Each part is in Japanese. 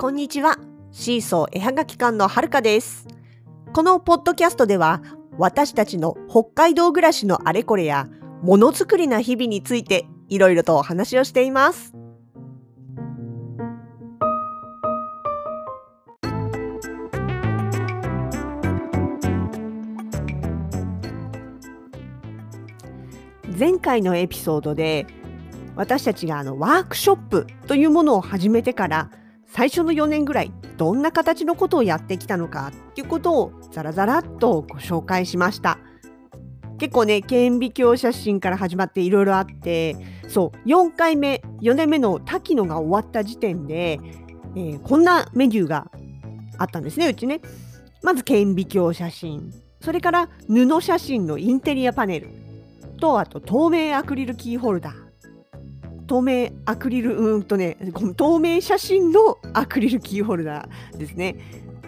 こんにちは。シーソー絵はがき館のはるかです。このポッドキャストでは、私たちの北海道暮らしのあれこれや、ものづくりな日々について、いろいろとお話をしています。前回のエピソードで私たちがあのワークショップというものを始めてから最初の4年ぐらいどんな形のことをやってきたのかっていうことをザラザラっとご紹介しました。結構ね顕微鏡写真から始まっていろいろあってそう4回目4年目の滝野が終わった時点で、えーこんなメニューがあったんですねうちね。まず顕微鏡写真。それから布写真のインテリアパネル。とあと透明アクリルキーホルダー。透明アクリルうんとね透明写真のアクリルキーホルダーですね。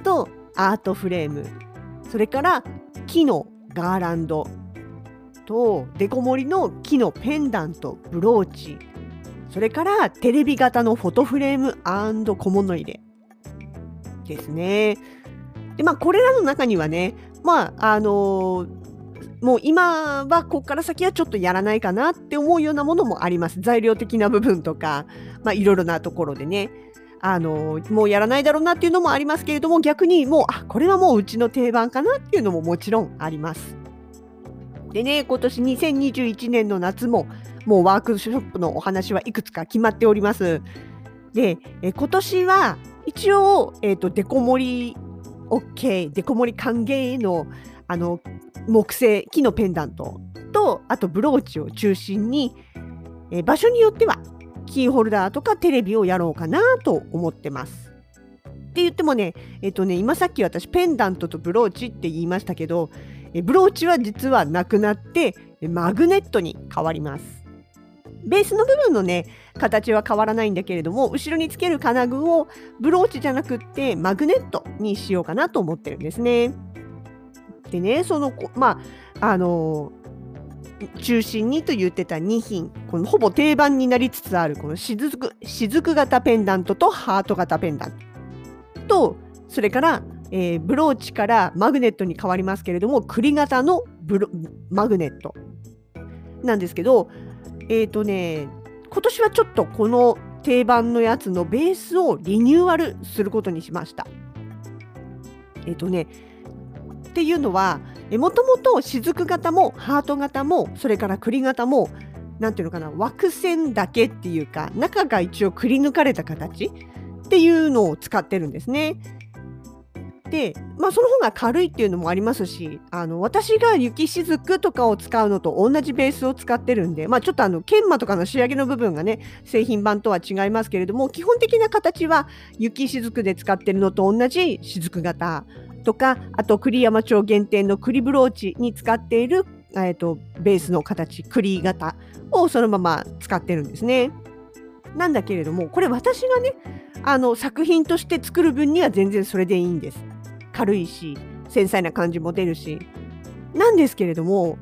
とアートフレーム。それから木のガーランド。とデコ盛りの木のペンダントブローチ。それからテレビ型のフォトフレーム小物入れ。ですね。でまあこれらの中にはねまああのーもう今はここから先はちょっとやらないかなって思うようなものもあります。材料的な部分とか、まあいろいろなところでね。あの、もうやらないだろうなっていうのもありますけれども、逆にもう、あ、これはもううちの定番かなっていうのももちろんあります。でね、今年2021年の夏も、もうワークショップのお話はいくつか決まっております。で、え今年は一応、えっ、と、デコ盛り OK、デコ盛り歓迎の、あの、木製木のペンダントとあとブローチを中心に、えー場所によってはキーホルダーとかテレビをやろうかなと思ってます。って言ってもね、えっ、とね、今さっき私ペンダントとブローチって言いましたけど、えブローチは実はなくなってえマグネットに変わります。ベースの部分のね、形は変わらないんだけれども、後ろにつける金具をブローチじゃなくってマグネットにしようかなと思ってるんですね。でね、その、まあ、あの中心にと言ってた2品、このほぼ定番になりつつあるこの雫雫型ペンダントとハート型ペンダントと、それから、えーブローチからマグネットに変わりますけれども、栗型のブロマグネットなんですけど、えっ、とね、今年はちょっとこの定番のやつのベースをリニューアルすることにしました。えっ、とね、っていうのはもともと雫型もハート型もそれから栗型もなんていうのかな枠線だけっていうか中が一応くり抜かれた形っていうのを使ってるんですね。で、まあ、その方が軽いっていうのもありますしあの私が雪雫とかを使うのと同じベースを使ってるんで、まあ、ちょっとあの研磨とかの仕上げの部分がね製品版とは違いますけれども基本的な形は雪雫で使ってるのと同じ雫型とかあと栗山町限定の栗ブローチに使っている、えー、とベースの形栗型をそのまま使ってるんですね。なんだけれどもこれ私がねあの作品として作る分には全然それでいいんです。軽いし繊細な感じも出るし。なんですけれども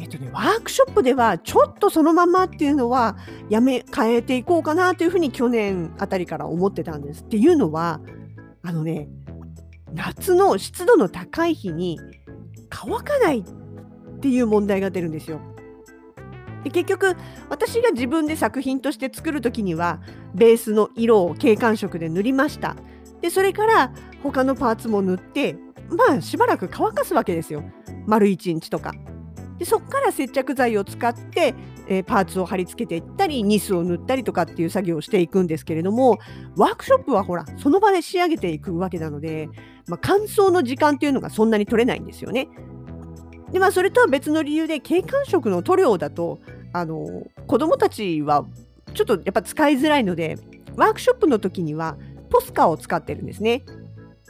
えっとね、ワークショップではちょっとそのままっていうのはやめ変えていこうかなというふうに去年あたりから思ってたんです。っていうのはあのね夏の湿度の高い日に乾かないっていう問題が出るんですよ。で結局私が自分で作品として作る時にはベースの色を景観色で塗りました。でそれから他のパーツも塗ってまあしばらく乾かすわけですよ丸1日とか。でそこから接着剤を使って、えーパーツを貼り付けていったりニスを塗ったりとかっていう作業をしていくんですけれどもワークショップはほらその場で仕上げていくわけなので、まあ、乾燥の時間っていうのがそんなに取れないんですよね。でまあそれとは別の理由で景観色の塗料だとあの子どもたちはちょっとやっぱ使いづらいのでワークショップの時にはポスカを使ってるんですね。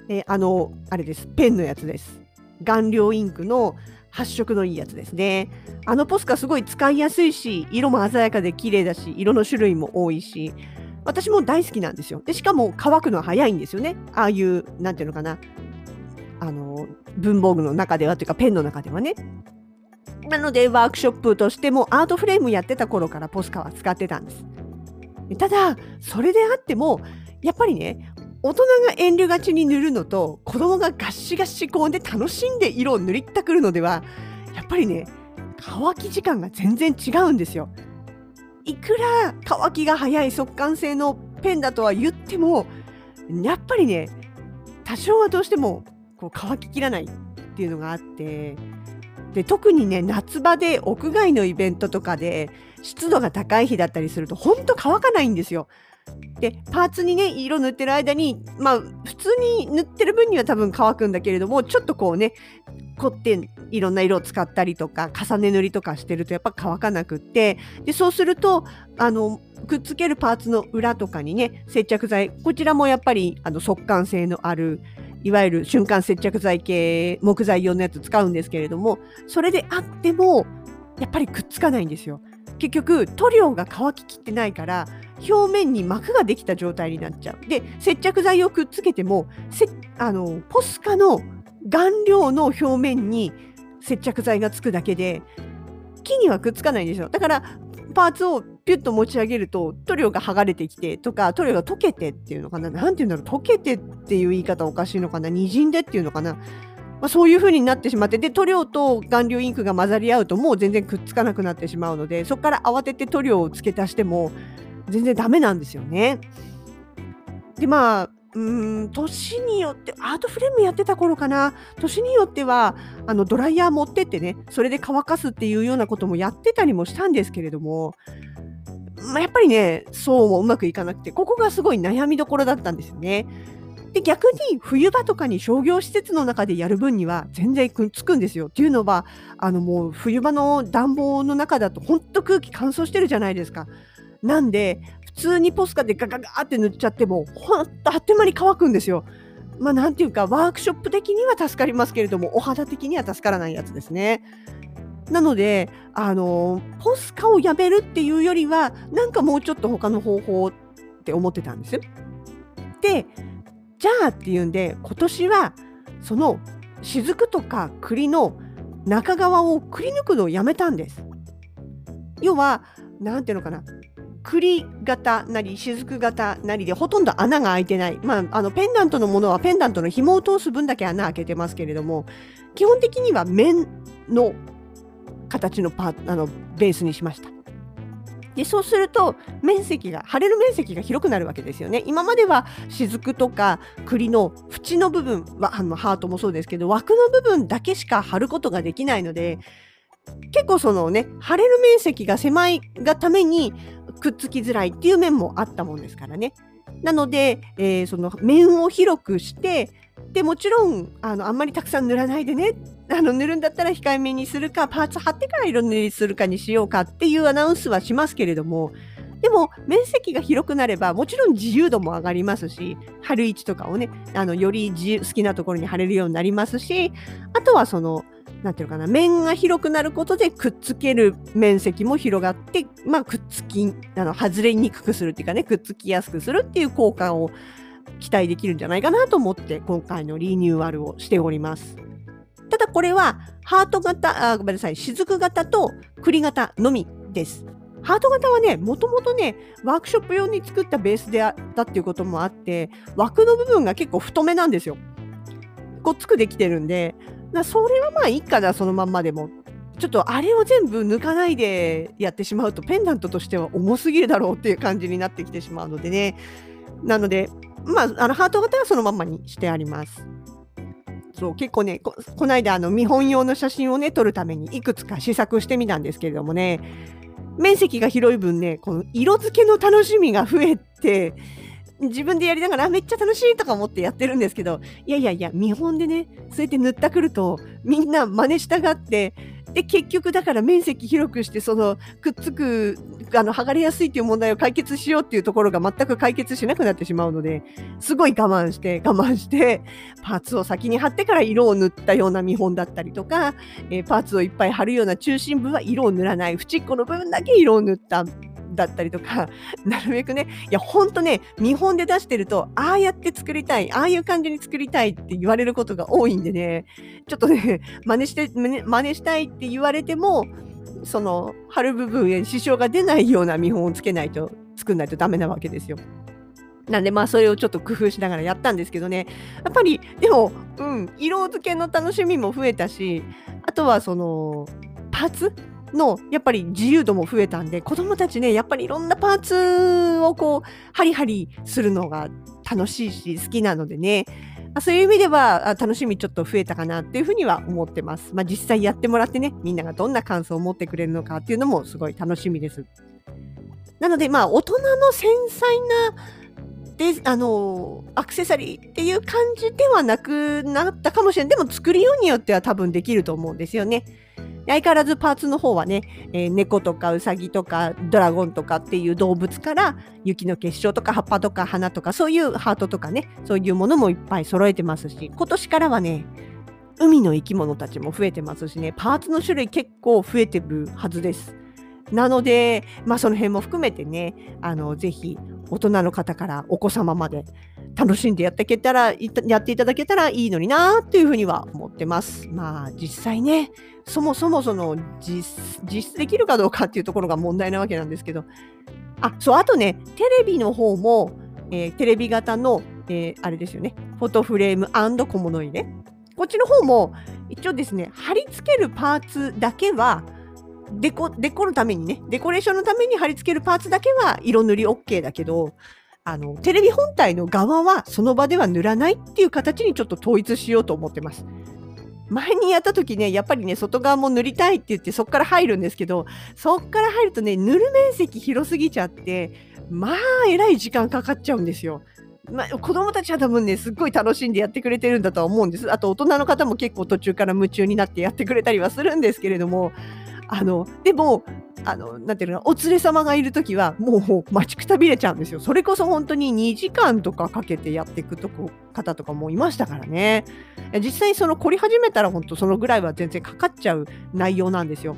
えーあのあれですペンのやつです。顔料インクの発色のいいやつですね。あのポスカすごい使いやすいし色も鮮やかで綺麗だし色の種類も多いし私も大好きなんですよ。でしかも乾くのは早いんですよね。ああいうなんていうのかなあの文房具の中ではというかペンの中ではね。なのでワークショップとしてもアートフレームやってた頃からポスカは使ってたんです。ただそれであってもやっぱりね大人が遠慮がちに塗るのと子供がガッシガシ高温で楽しんで色を塗りたくるのではやっぱりね乾き時間が全然違うんですよ。いくら乾きが早い速乾性のペンだとは言ってもやっぱりね多少はどうしてもこう乾ききらないっていうのがあってで特にね夏場で屋外のイベントとかで湿度が高い日だったりするとほんと乾かないんですよ。でパーツにね色塗ってる間にまあ普通に塗ってる分には多分乾くんだけれどもちょっとこうね凝っていろんな色を使ったりとか重ね塗りとかしてるとやっぱ乾かなくってでそうするとあのくっつけるパーツの裏とかにね接着剤こちらもやっぱりあの速乾性のあるいわゆる瞬間接着剤系木材用のやつ使うんですけれどもそれであってもやっぱりくっつかないんですよ。結局塗料が乾ききってないから表面に膜ができた状態になっちゃう。で接着剤をくっつけてもあのポスカの顔料の表面に接着剤がつくだけで木にはくっつかないんですよ。だからパーツをピュッと持ち上げると塗料が剥がれてきてとか塗料が溶けてっていうのかな何て言うんだろう溶けてっていう言い方おかしいのかなにじんでっていうのかな、まあ、そういう風になってしまってで塗料と顔料インクが混ざり合うともう全然くっつかなくなってしまうのでそこから慌てて塗料を付け足しても全然ダメなんですよね。でまあうん年によってアートフレームやってた頃かな年によってはあのドライヤー持ってってねそれで乾かすっていうようなこともやってたりもしたんですけれどもまあ、やっぱりね、そうもうまくいかなくて、ここがすごい悩みどころだったんですよね。で逆に冬場とかに商業施設の中でやる分には全然くっつくんですよ。っていうのはあのもう冬場の暖房の中だと本当空気乾燥してるじゃないですか。なんで普通にポスカでガガガって塗っちゃってもほんとあっという間に乾くんですよ。まあなんていうかワークショップ的には助かりますけれどもお肌的には助からないやつですね。なので、あの、ポスカをやめるっていうよりは、なんかもうちょっと他の方法って思ってたんです。で、じゃあっていうんで、今年はその雫とか栗の中側をくり抜くのをやめたんです。要は、なんていうのかな。栗型なり雫型なりでほとんど穴が開いてない、まあ、あのペンダントのものはペンダントの紐を通す分だけ穴開けてますけれども基本的には面の形のパあのベースにしました。でそうすると面積が貼れる面積が広くなるわけですよね。今までは雫とか栗の縁の部分はあのハートもそうですけど枠の部分だけしか貼ることができないので結構そのね貼れる面積が狭いがためにくっつきづらいっていう面もあったもんですからね。なので、えー、その面を広くしてでもちろんあのあんまりたくさん塗らないでね。あの塗るんだったら控えめにするかパーツ貼ってから色塗りするかにしようかっていうアナウンスはしますけれども。でも面積が広くなればもちろん自由度も上がりますし貼る位置とかをねあのより自由好きなところに貼れるようになりますしあとはそのなんていうかな面が広くなることでくっつける面積も広がって、まあ、くっつきあの外れにくくするっていうかねくっつきやすくするっていう効果を期待できるんじゃないかなと思って今回のリニューアルをしております。ただこれはハート型、あごめんなさい、雫型と栗型のみです。ハート型はね、もともとね、ワークショップ用に作ったベースであったっていうこともあって、枠の部分が結構太めなんですよ。ごっつくできてるんで、それはまあいいかな、そのまんまでも。ちょっとあれを全部抜かないでやってしまうと、ペンダントとしては重すぎるだろうっていう感じになってきてしまうのでね。なので、まあ、あのハート型はそのまんまにしてあります。そう結構ねこ、この間あの見本用の写真をね撮るためにいくつか試作してみたんですけれどもね、面積が広い分ね、この色付けの楽しみが増えて、自分でやりながらめっちゃ楽しいとか思ってやってるんですけど、いやいやいや、見本でね、そうやって塗ったくると、みんな真似したがって、で、結局だから面積広くして、そのくっつく、あの、剥がれやすいっていう問題を解決しようっていうところが全く解決しなくなってしまうので、すごい我慢して、我慢して、パーツを先に貼ってから色を塗ったような見本だったりとか、えー、パーツをいっぱい貼るような中心部は色を塗らない、縁っこの部分だけ色を塗った。だったりとか、なるべくね、いや、ほんとね、見本で出してると、ああやって作りたい、ああいう感じに作りたいって言われることが多いんでね、ちょっとね、真似して、真似したいって言われても、その、貼る部分へ支障が出ないような見本をつけないと、作んないとダメなわけですよ。なんでまあそれをちょっと工夫しながらやったんですけどねやっぱりでも、うん、色付けの楽しみも増えたしあとはそのパーツのやっぱり自由度も増えたんで子どもたちねやっぱりいろんなパーツをこうハリハリするのが楽しいし好きなのでねそういう意味では楽しみちょっと増えたかなっていうふうには思ってます。まあ、実際やってもらってねみんながどんな感想を持ってくれるのかっていうのもすごい楽しみです。なのでまあ大人の繊細なであのアクセサリーっていう感じではなくなったかもしれないでも作りようによっては多分できると思うんですよね。相変わらずパーツの方はね、えー、猫とかウサギとかドラゴンとかっていう動物から雪の結晶とか葉っぱとか花とかそういうハートとかねそういうものもいっぱい揃えてますし今年からはね海の生き物たちも増えてますしねパーツの種類結構増えてるはずです。なので、まあ、その辺も含めてねあのぜひ大人の方からお子様まで楽しんでやっていけたらやっていただけたらいいのになっていうふうには思ってます。まあ実際ねそもそもその実実できるかどうかっていうところが問題なわけなんですけど、あ、そう、あとね、テレビの方も、えー、テレビ型の、えー、あれですよね、フォトフレーム小物入れ。こっちの方も、一応ですね、貼り付けるパーツだけは、デコ、デコのためにね、デコレーションのために貼り付けるパーツだけは色塗り OK だけど、あの、テレビ本体の側はその場では塗らないっていう形にちょっと統一しようと思ってます。前にやった時ね、やっぱりね、外側も塗りたいって言ってそこから入るんですけど、そこから入るとね、塗る面積広すぎちゃって、まあ、えらい時間かかっちゃうんですよ。まあ、子供たちは多分ね、すっごい楽しんでやってくれてるんだとは思うんです。あと、大人の方も結構途中から夢中になってやってくれたりはするんですけれども、あの、でも、あの、なんていうのお連れ様がいるときは、もう待ちくたびれちゃうんですよ。それこそ本当に2時間とかかけてやっていくとこ方とかもいましたからね。実際その凝り始めたら本当そのぐらいは全然かかっちゃう内容なんですよ。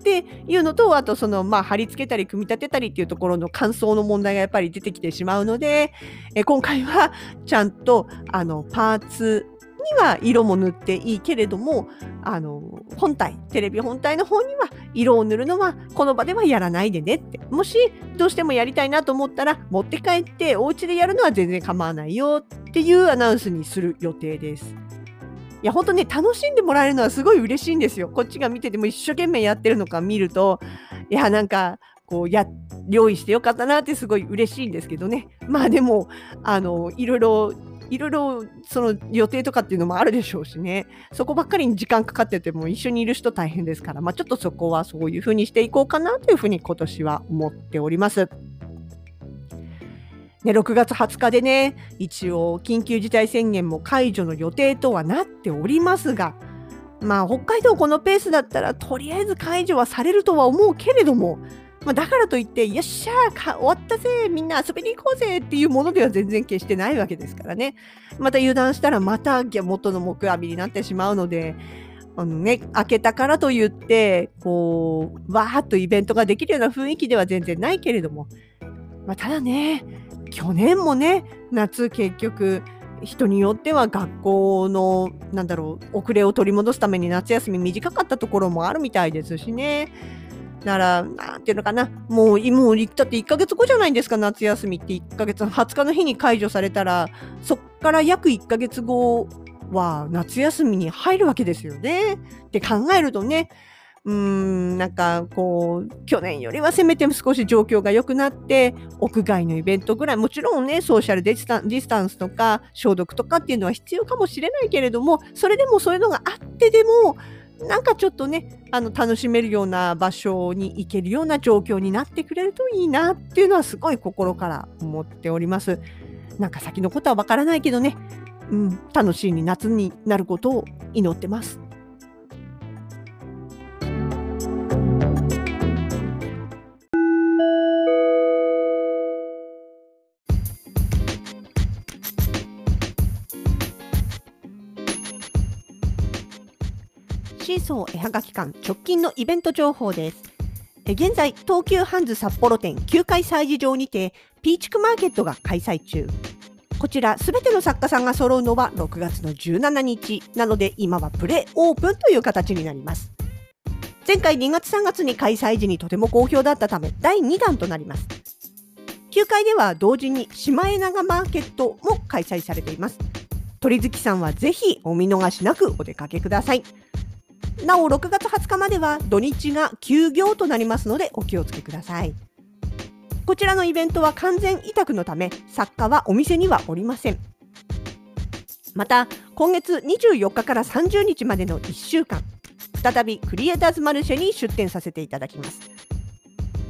っていうのと、あとその、まあ、貼り付けたり組み立てたりっていうところの感想の問題がやっぱり出てきてしまうので、え今回はちゃんとあのパーツには色も塗っていいけれどもあの本体テレビ本体の方には色を塗るのはこの場ではやらないでねってもしどうしてもやりたいなと思ったら持って帰ってお家でやるのは全然構わないよっていうアナウンスにする予定です。いや本当ね楽しんでもらえるのはすごい嬉しいんですよ。こっちが見てても一生懸命やってるのか見るといやなんかこうや用意してよかったなってすごい嬉しいんですけどねまあでもあのいろいろいろいろその予定とかっていうのもあるでしょうしねそこばっかりに時間かかってても一緒にいる人大変ですから、まあ、ちょっとそこはそういうふうにしていこうかなというふうに今年は思っております。ね、6月20日でね一応緊急事態宣言も解除の予定とはなっておりますがまあ北海道このペースだったらとりあえず解除はされるとは思うけれどもまあ、だからといって、よっしゃー、終わったぜ、みんな遊びに行こうぜっていうものでは全然決してないわけですからね。また油断したらまた元の木阿弥になってしまうので、あのね、開けたからといって、こう、わーっとイベントができるような雰囲気では全然ないけれども、まあ、ただね、去年もね、夏結局、人によっては学校の、なんだろう、遅れを取り戻すために夏休み短かったところもあるみたいですしね。なら、なんていうのかな、もう、もう、だって1ヶ月後じゃないですか、夏休みって。1ヶ月、20日の日に解除されたら、そっから約1ヶ月後は夏休みに入るわけですよね。って考えるとね、うーん、なんかこう、去年よりはせめて少し状況が良くなって、屋外のイベントぐらい、もちろんね、ソーシャルデタディスタンスとか消毒とかっていうのは必要かもしれないけれども、それでもそういうのがあってでも、なんかちょっとね、あの楽しめるような場所に行けるような状況になってくれるといいなっていうのはすごい心から思っております。なんか先のことはわからないけどね、うん、楽しいに夏になることを祈ってます。シーソー絵はがき館直近のイベント情報です。現在、東急ハンズ札幌店9階催事場にて、ピーチクマーケットが開催中。こちら、すべての作家さんが揃うのは6月の17日。なので、今はプレオープンという形になります。前回2月3月に開催時にとても好評だったため、第2弾となります。9階では同時にシマエナガマーケットも開催されています鳥好きさんはぜひお見逃しなくお出かけくださいなお6月20日までは土日が休業となりますのでお気をつけください。こちらのイベントは完全委託のため作家はお店にはおりません。また今月24日から30日までの1週間再びクリエイターズマルシェに出店させていただきます。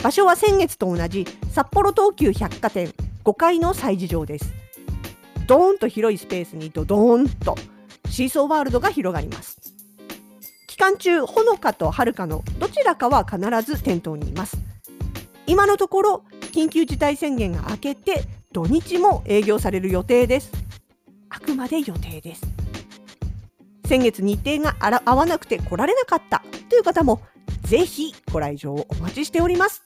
場所は先月と同じ札幌東急百貨店5階の催事場です。ドーンと広いスペースにドドーンとシーソーワールドが広がります。期間中ほのかとはるかのどちらかは必ず店頭にいます。今のところ緊急事態宣言が明けて土日も営業される予定です。あくまで予定です。先月日程が合わなくて来られなかったという方もぜひご来場をお待ちしております。